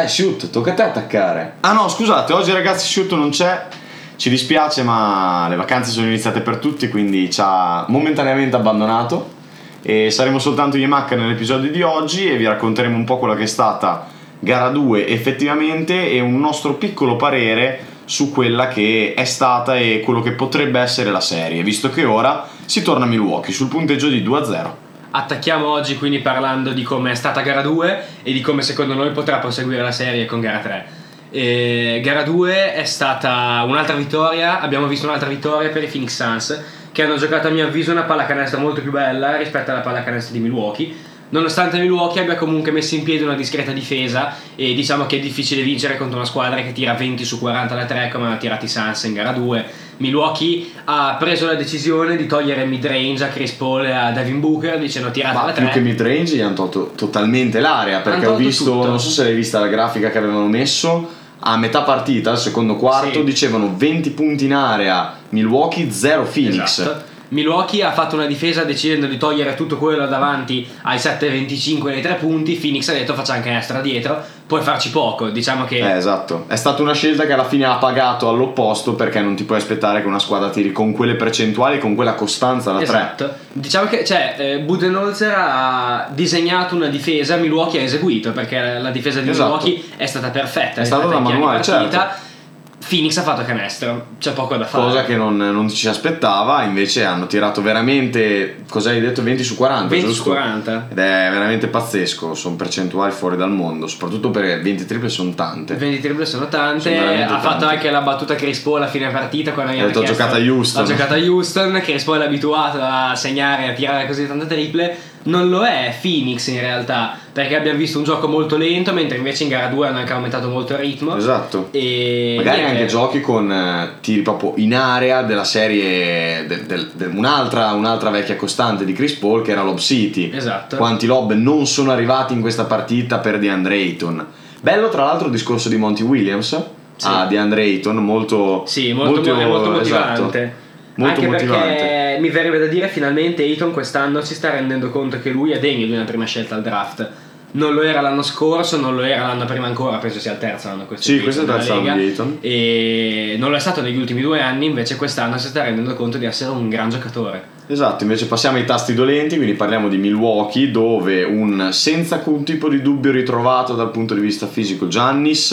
Dai, shoot, tocca a te attaccare. Ah no, scusate, oggi ragazzi Shoot non c'è. Ci dispiace, ma le vacanze sono iniziate per tutti, quindi ci ha momentaneamente abbandonato. E saremo soltanto io e Macca nell'episodio di oggi e vi racconteremo un po' quella che è stata gara 2 effettivamente e un nostro piccolo parere su quella che è stata e quello che potrebbe essere la serie, visto che ora si torna a Milwaukee sul punteggio di 2-0. Attacchiamo oggi quindi parlando di come è stata gara 2 e di come secondo noi potrà proseguire la serie con gara 3. E gara 2 è stata un'altra vittoria, abbiamo visto un'altra vittoria per i Phoenix Suns che hanno giocato a mio avviso una pallacanestro molto più bella rispetto alla pallacanestro di Milwaukee. Nonostante Milwaukee abbia comunque messo in piedi una discreta difesa e diciamo che è difficile vincere contro una squadra che tira 20 su 40 da 3 come hanno tirato i Suns in gara 2. Milwaukee ha preso la decisione di togliere mid-range a Chris Paul e a Devin Booker dicendo tirate Ma da più 3. che mid range gli hanno tolto totalmente l'area perché ho visto, tutto. non so se l'hai vista la grafica che avevano messo, a metà partita, al secondo quarto, Sì. dicevano 20 punti in area Milwaukee, 0 Phoenix. Esatto. Milwaukee ha fatto una difesa decidendo di togliere tutto quello davanti ai 7-25 nei tre punti. Phoenix ha detto facciamo canestro dietro, puoi farci poco. Diciamo che Eh, esatto. È stata una scelta che alla fine ha pagato all'opposto perché non ti puoi aspettare che una squadra tiri con quelle percentuali, con quella costanza da 3. Esatto. Diciamo che cioè, eh, Budenholzer ha disegnato una difesa, Milwaukee ha eseguito perché la, difesa di Esatto. Milwaukee è stata perfetta. È stata da ai piani manuale, certo. Phoenix ha fatto canestro, c'è poco da fare. Cosa che non, non ci si aspettava, invece hanno tirato veramente, cosa hai detto, 20 su 40, 20 su giusto? 40. Ed è veramente pazzesco, sono percentuali fuori dal mondo, soprattutto perché 20 triple sono tante. 20 triple sono tante. Sono ha fatto tante. anche la battuta Chris Paul a fine partita quando gli Ha detto, "Ho giocato a Houston." Ha giocato a Houston. Chris Paul è abituato a segnare e a tirare così tante triple. Non lo è Phoenix in realtà, perché abbiamo visto un gioco molto lento, mentre invece in gara 2 hanno anche aumentato molto il ritmo. Esatto. E Magari anche giochi con eh, tiri proprio in area della serie, del- del- del- un'altra, un'altra vecchia costante di Chris Paul che era Lob City. Esatto. Quanti lob non sono arrivati in questa partita per DeAndre Ayton. Bello tra l'altro il discorso di Monty Williams Sì. a DeAndre Ayton, molto, Sì, molto, è molto motivante. esatto. Molto Anche motivante. perché mi verrebbe da dire finalmente Ayton quest'anno si sta rendendo conto che lui è degno di una prima scelta al draft. Non lo era l'anno scorso, non lo era l'anno prima ancora, penso sia il terzo anno questo. Sì, questo è il terzo anno di Ayton. E non lo è stato negli ultimi due anni, invece quest'anno si sta rendendo conto di essere un gran giocatore. Esatto, invece passiamo ai tasti dolenti, quindi parliamo di Milwaukee dove un senza alcun tipo di dubbio ritrovato dal punto di vista fisico Giannis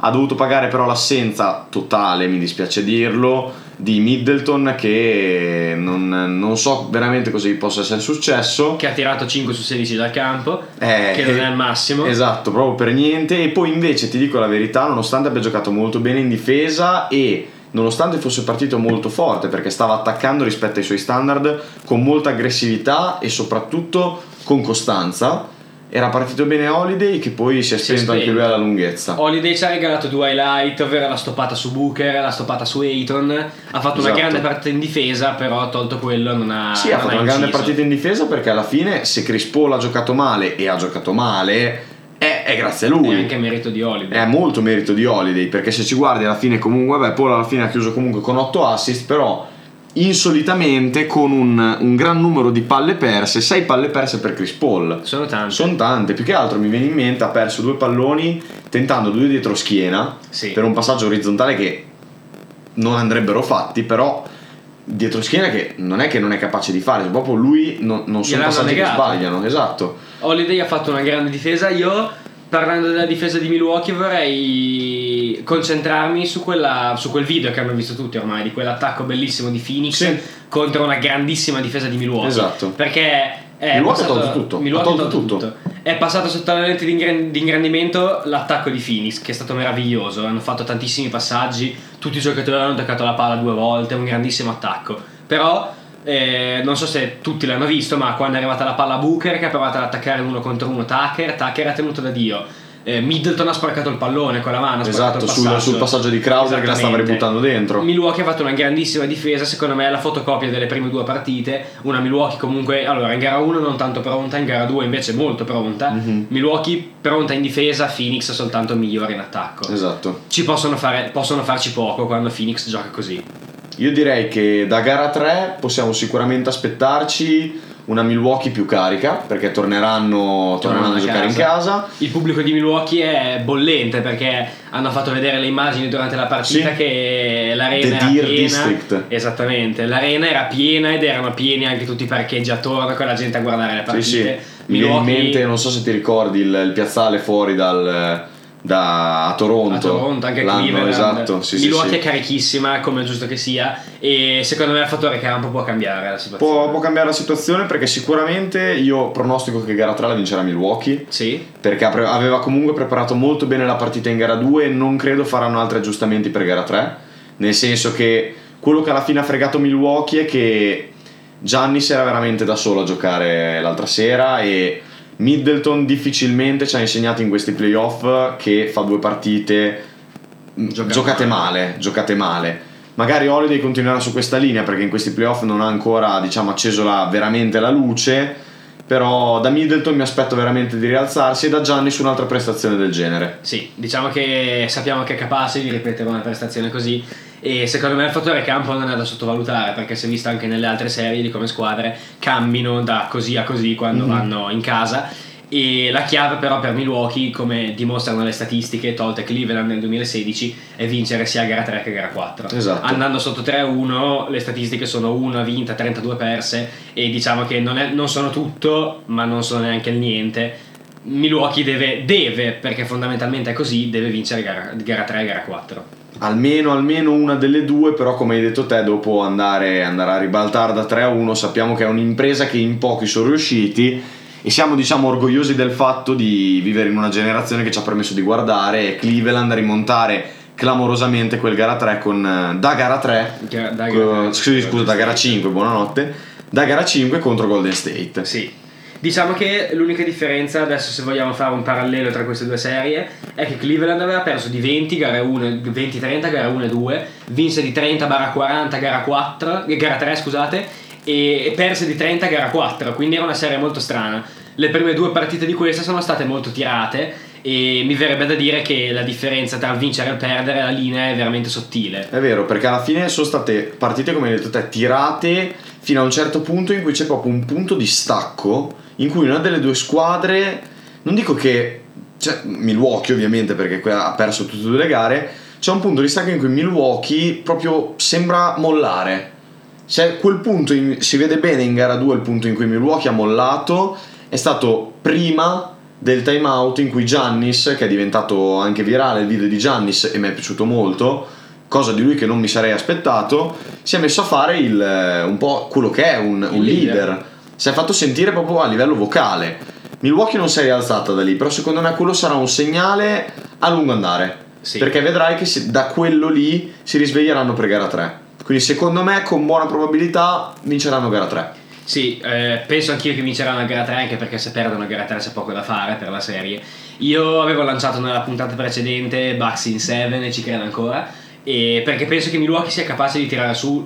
ha dovuto pagare però l'assenza totale, mi dispiace dirlo, di Middleton che non, non so veramente cosa gli possa essere successo. Che ha tirato 5 su 16 dal campo, Eh, che non è il massimo. Esatto, proprio per niente. E poi invece ti dico la verità, nonostante abbia giocato molto bene in difesa e nonostante fosse partito molto forte perché stava attaccando rispetto ai suoi standard con molta aggressività e soprattutto con costanza, era partito bene Holiday che poi si è spento anche lui alla lunghezza. Holiday ci ha regalato due highlight, ovvero la stoppata su Booker, la stoppata su Ayton. Ha fatto una Esatto. grande partita in difesa, però ha tolto quello non ha. Sì, ha non fatto una grande partita in difesa perché alla fine se Chris Paul ha giocato male e ha giocato male è, è grazie a lui. È anche merito di Holiday. È molto merito di Holiday perché se ci guardi alla fine comunque, beh, Paul alla fine ha chiuso comunque con 8 assist, però insolitamente con un, un gran numero di palle perse, 6 palle perse per Chris Paul. Sono tanti. Sono tante, più che altro mi viene in mente ha perso due palloni tentando due dietro schiena Sì. per un passaggio orizzontale che non andrebbero fatti, però dietro schiena che non è che non è capace di fare, proprio lui non, non sono passaggi che negato. sbagliano, esatto. Holiday ha fatto una grande difesa. Io, parlando della difesa di Milwaukee, vorrei concentrarmi su, quella, su quel video che hanno visto tutti ormai, di quell'attacco bellissimo di Phoenix Sì. contro una grandissima difesa di Milwaukee. Esatto. Perché è Milwaukee ha passato- tolto tutto, Milwaukee ha tolto tutto. È passato sotto la lente di ingrandimento l'attacco di Phoenix, che è stato meraviglioso. Hanno fatto tantissimi passaggi, tutti i giocatori hanno toccato la palla due volte, un grandissimo attacco. Però eh, non so se tutti l'hanno visto, ma quando è arrivata la palla a Booker, che ha provato ad attaccare uno contro uno Tucker, Tucker ha tenuto da Dio. Eh, Middleton ha sporcato il pallone con la mano, Esatto, sul, passaggio. sul passaggio di Crowder che la stava ributtando dentro. Milwaukee ha fatto una grandissima difesa, secondo me è la fotocopia delle prime due partite. Una Milwaukee comunque, allora in gara 1 non tanto pronta, in gara 2 invece molto pronta. Mhm. Milwaukee pronta in difesa, Phoenix soltanto migliore in attacco. Esatto. Ci possono, fare, possono farci poco quando Phoenix gioca così. Io direi che da gara 3 possiamo sicuramente aspettarci una Milwaukee più carica perché torneranno, torneranno a giocare in casa. Il pubblico di Milwaukee è bollente perché hanno fatto vedere le immagini durante la partita Sì. che l'arena The era Deer piena. District. Esattamente, l'arena era piena ed erano pieni anche tutti i parcheggi attorno con la gente a guardare le Sì, partite. sì. Mi viene in Milwaukee- mente, non so se ti ricordi, il, il piazzale fuori dal, da a Toronto. a Toronto, anche L'anno, Cleveland. Esatto, sì, Milwaukee sì. è carichissima, come è giusto che sia, e secondo me il fattore campo può cambiare la situazione. Può, può cambiare la situazione perché sicuramente io pronostico che gara 3 la vincerà Milwaukee Sì, perché aveva comunque preparato molto bene la partita in gara 2 e non credo faranno altri aggiustamenti per gara 3 nel senso che quello che alla fine ha fregato Milwaukee è che Giannis era veramente da solo a giocare l'altra sera e Middleton difficilmente ci ha insegnato in questi playoff che fa due partite mh, Giocate giocate male. male, giocate male. Magari Holiday continuerà su questa linea perché in questi playoff non ha ancora diciamo, acceso la- veramente la luce. Però da Middleton mi aspetto veramente di rialzarsi e da Gianni su un'altra prestazione del genere. sì, diciamo che sappiamo che è capace di ripetere una prestazione così e secondo me il fattore campo non è da sottovalutare perché si è visto anche nelle altre serie di come squadre cambino da così a così quando Mhm. vanno in casa e la chiave però per Milwaukee come dimostrano le statistiche tolte Cleveland nel 2016 è vincere sia gara 3 che gara 4 Esatto. andando sotto 3-1 le statistiche sono 1 vinta 32 perse e diciamo che non, è- non sono tutto ma non sono neanche il niente Milwaukee deve, deve, perché fondamentalmente è così, deve vincere gara, gara 3 e gara 4. Almeno, almeno una delle due, però come hai detto te, dopo andare, andare a ribaltare da 3 a 1, sappiamo che è un'impresa che in pochi sono riusciti e siamo diciamo orgogliosi del fatto di vivere in una generazione che ci ha permesso di guardare Cleveland rimontare clamorosamente quel gara 3 con eh, da gara 3 Ga- da gara- scusi, scusa da gara 5 buonanotte da gara 5 contro Golden State Sì. Diciamo che l'unica differenza, adesso se vogliamo fare un parallelo tra queste due serie, è che Cleveland aveva perso di 20, gara 1, 20-30, gara 1 e 2, vinse di 30 barra 40, gara 4, eh, gara 3 scusate, e perse di 30, gara 4, quindi era una serie molto strana. Le prime due partite di questa sono state molto tirate e mi verrebbe da dire che la differenza tra vincere e perdere, la linea è veramente sottile. È vero, perché alla fine sono state partite, come hai detto te, tirate fino a un certo punto in cui c'è proprio un punto di stacco in cui una delle due squadre, non dico che, cioè, Milwaukee ovviamente perché ha perso tutte e due le gare, c'è un punto di stacco in cui Milwaukee proprio sembra mollare. C'è quel punto, in- si vede bene in gara 2 il punto in cui Milwaukee ha mollato, è stato prima del time out in cui Giannis, che è diventato anche virale il video di Giannis e mi è piaciuto molto, cosa di lui che non mi sarei aspettato, si è messo a fare il, eh, un po' quello che è un, un leader. leader. Si è fatto sentire proprio a livello vocale. Milwaukee non si è rialzata da lì, però secondo me quello sarà un segnale a lungo andare. Sì. Perché vedrai che si- da quello lì si risveglieranno per gara 3. Quindi secondo me con buona probabilità vinceranno gara 3. Sì, eh, penso anch'io che vinceranno gara 3 anche perché se perdono gara 3 c'è poco da fare per la serie. Io avevo lanciato nella puntata precedente Bucks in 7 e ci credo ancora perché penso che Milwaukee sia capace di tirare su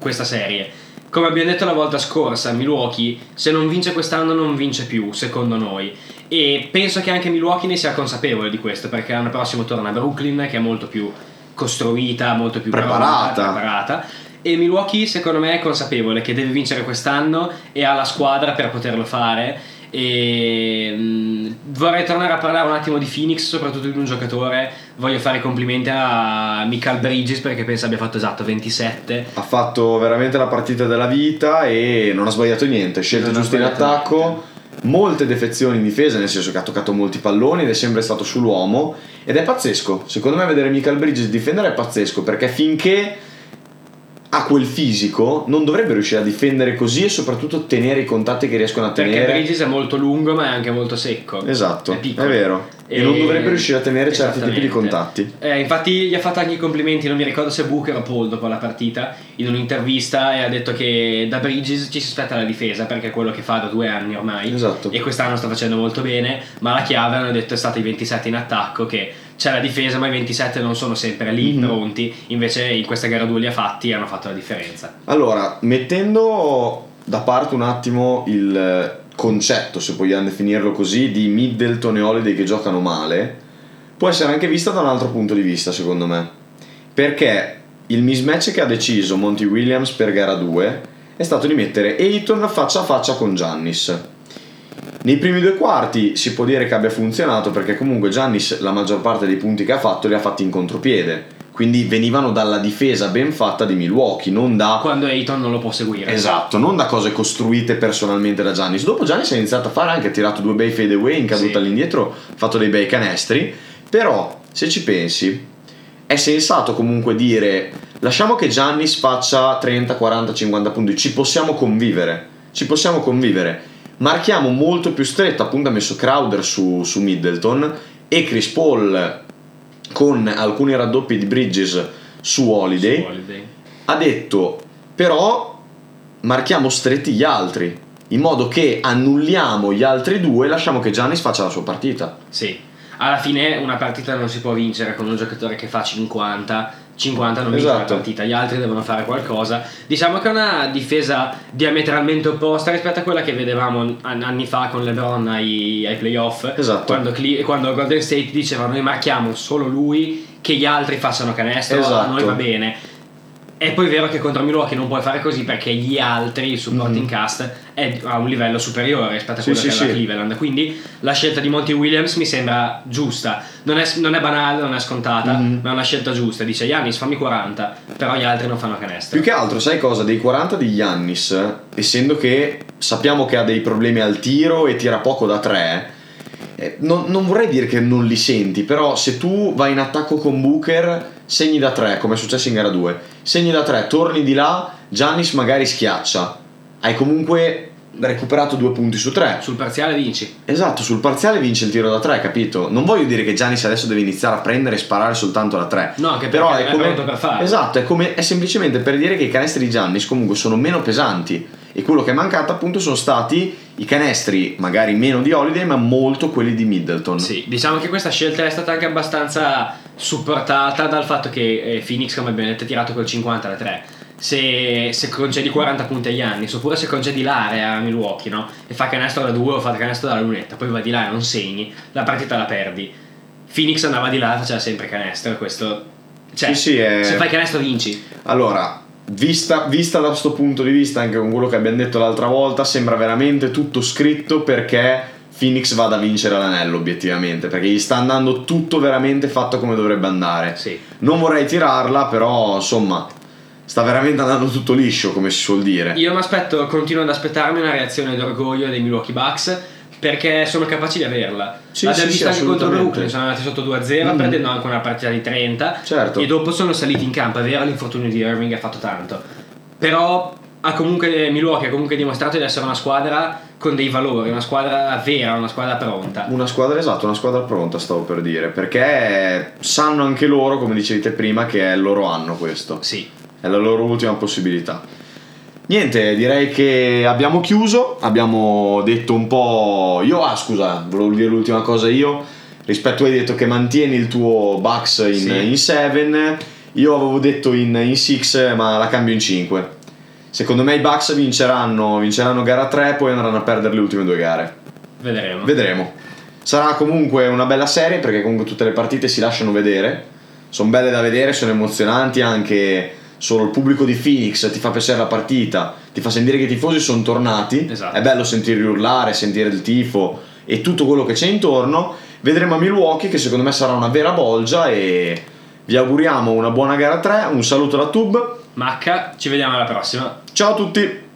questa serie. Come abbiamo detto la volta scorsa, Milwaukee se non vince quest'anno non vince più, secondo noi. E penso che anche Milwaukee ne sia consapevole di questo perché l'anno prossimo torna a Brooklyn che è molto più costruita, molto più Preparata. pronta, preparata. E Milwaukee secondo me è consapevole che deve vincere quest'anno e ha la squadra per poterlo fare. E mh, vorrei tornare a parlare un attimo di Phoenix, soprattutto di un giocatore. Voglio fare i complimenti a Michael Bridges perché penso abbia fatto esatto 27. Ha fatto veramente la partita della vita e non ha sbagliato niente, scelte giuste in attacco, molte defezioni in difesa, nel senso che ha toccato molti palloni ed è sempre stato sull'uomo ed è pazzesco. Secondo me vedere Michael Bridges difendere è pazzesco perché finché ha quel fisico non dovrebbe riuscire a difendere così e soprattutto tenere i contatti che riescono a Perché tenere. Bridges è molto lungo ma è anche molto secco. Esatto, È è, vero. E, non dovrebbe riuscire a tenere certi tipi di contatti. Eh, infatti gli ha fatto anche i complimenti, non mi ricordo se Booker o Paul dopo la partita, in un'intervista e ha detto che da Bridges ci si aspetta la difesa perché è quello che fa da due anni ormai Esatto. e quest'anno sta facendo molto bene, ma la chiave hanno detto è stata i 27 in attacco che c'è la difesa ma i 27 non sono sempre lì Mhm. pronti, invece in questa gara 2 li ha fatti e hanno fatto la differenza. Allora, mettendo da parte un attimo il concetto, se vogliamo definirlo così, di Middleton e Holiday che giocano male, può essere anche vista da un altro punto di vista, secondo me. Perché il mismatch che ha deciso Monty Williams per gara 2 è stato di mettere Ayton faccia a faccia con Giannis. Nei primi due quarti si può dire che abbia funzionato perché comunque Giannis la maggior parte dei punti che ha fatto li ha fatti in contropiede. Quindi venivano dalla difesa ben fatta di Milwaukee, non da Quando Ayton non lo può seguire. Esatto, non da cose costruite personalmente da Giannis. Dopo Giannis ha iniziato a fare anche, ha tirato due bei fadeaway in caduta Sì. all'indietro, ha fatto dei bei canestri, però se ci pensi è sensato comunque dire lasciamo che Giannis faccia 30, 40, 50 punti, ci possiamo convivere, ci possiamo convivere. Marchiamo molto più stretto, appunto ha messo Crowder su, su Middleton e Chris Paul con alcuni raddoppi di Bridges su Holiday Su Holiday. ha detto però marchiamo stretti gli altri in modo che annulliamo gli altri due e lasciamo che Giannis faccia la sua partita Sì. Alla fine una partita non si può vincere con un giocatore che fa 50. 50 non vince la Esatto. partita, gli altri devono fare qualcosa. Diciamo che è una difesa diametralmente opposta rispetto a quella che vedevamo an- anni fa con LeBron ai, ai playoff. Esatto. Quando, Cle- quando Golden State diceva noi marchiamo solo lui, che gli altri facciano canestro, a Esatto. noi va bene. È poi vero che contro Milwaukee non puoi fare così perché gli altri, il supporting cast, è a un livello superiore rispetto a Sì, quello sì, che aveva sì. Cleveland. Quindi la scelta di Monty Williams mi sembra giusta. Non è, non è banale, non è scontata, Mhm. ma è una scelta giusta. Dice Giannis fammi 40, però gli altri non fanno canestro. più che altro sai cosa dei 40 di Giannis essendo che sappiamo che ha dei problemi al tiro e tira poco da 3 eh, non, non vorrei dire che non li senti però se tu vai in attacco con Booker segni da 3 come è successo in gara 2 segni da 3 torni di là Giannis magari schiaccia hai comunque recuperato due punti su 3 Sul parziale vinci. Esatto, sul parziale vince il tiro da 3, capito? Non voglio dire che Giannis adesso deve iniziare a prendere e sparare soltanto da 3. No, anche però è è come pronto per farlo. Esatto, è, come, è semplicemente per dire che i canestri di Giannis comunque sono meno pesanti e quello che è mancato appunto sono stati i canestri magari meno di Holiday, ma molto quelli di Middleton. Sì, diciamo che questa scelta è stata anche abbastanza supportata dal fatto che eh, Phoenix, come abbiamo detto, ha tirato col 50 da 3. Se, se concedi 40 punti agli anni, oppure se concedi l'area a Milwaukee, no? E fa canestro da 2 o fa canestro dalla lunetta, poi vai di là e non segni, la partita la perdi. Phoenix andava di là e faceva sempre canestro, questo. Cioè, Sì, sì, è- se fai canestro vinci. Allora, vista, vista da questo punto di vista, anche con quello che abbiamo detto l'altra volta, sembra veramente tutto scritto perché Phoenix vada a vincere l'anello, obiettivamente, perché gli sta andando tutto veramente fatto come dovrebbe andare. Sì. Non vorrei tirarla, però insomma, sta veramente andando tutto liscio, come si suol dire. Io mi aspetto, continuo ad aspettarmi una reazione d'orgoglio dei Milwaukee Bucks perché sono capaci di averla. Sì, L'abbiamo sì, vista sì, anche contro. Brooklyn, sono andati sotto 2-0, Mhm. perdendo anche una partita di 30 Certo. e dopo sono saliti in campo. È vero, l'infortunio di Irving ha fatto tanto, però ha comunque, Milwaukee ha comunque dimostrato di essere una squadra con dei valori, una squadra vera, una squadra pronta. Una squadra esatta, una squadra pronta, stavo per dire, perché sanno anche loro, come dicevi te prima, che è il loro anno questo. Sì, è la loro ultima possibilità. Niente, direi che abbiamo chiuso, abbiamo detto un po'... Io, ah scusa, volevo dire l'ultima cosa io, rispetto hai detto che mantieni il tuo Bucks in, Sì. in 7, io avevo detto in 6 ma la cambio in 5. Secondo me i Bucks vinceranno, vinceranno gara 3 poi andranno a perdere le ultime due gare. vedremo. Vedremo. Sarà comunque una bella serie perché comunque tutte le partite si lasciano vedere. Sono belle da vedere, sono emozionanti anche solo il pubblico di Phoenix ti fa piacere la partita, ti fa sentire che i tifosi sono tornati. Esatto. È bello sentirli urlare, sentire il tifo e tutto quello che c'è intorno. Vedremo a Milwaukee che secondo me sarà una vera bolgia e vi auguriamo una buona gara 3. Un saluto da Tube. Macca, ci vediamo alla prossima. Ciao a tutti!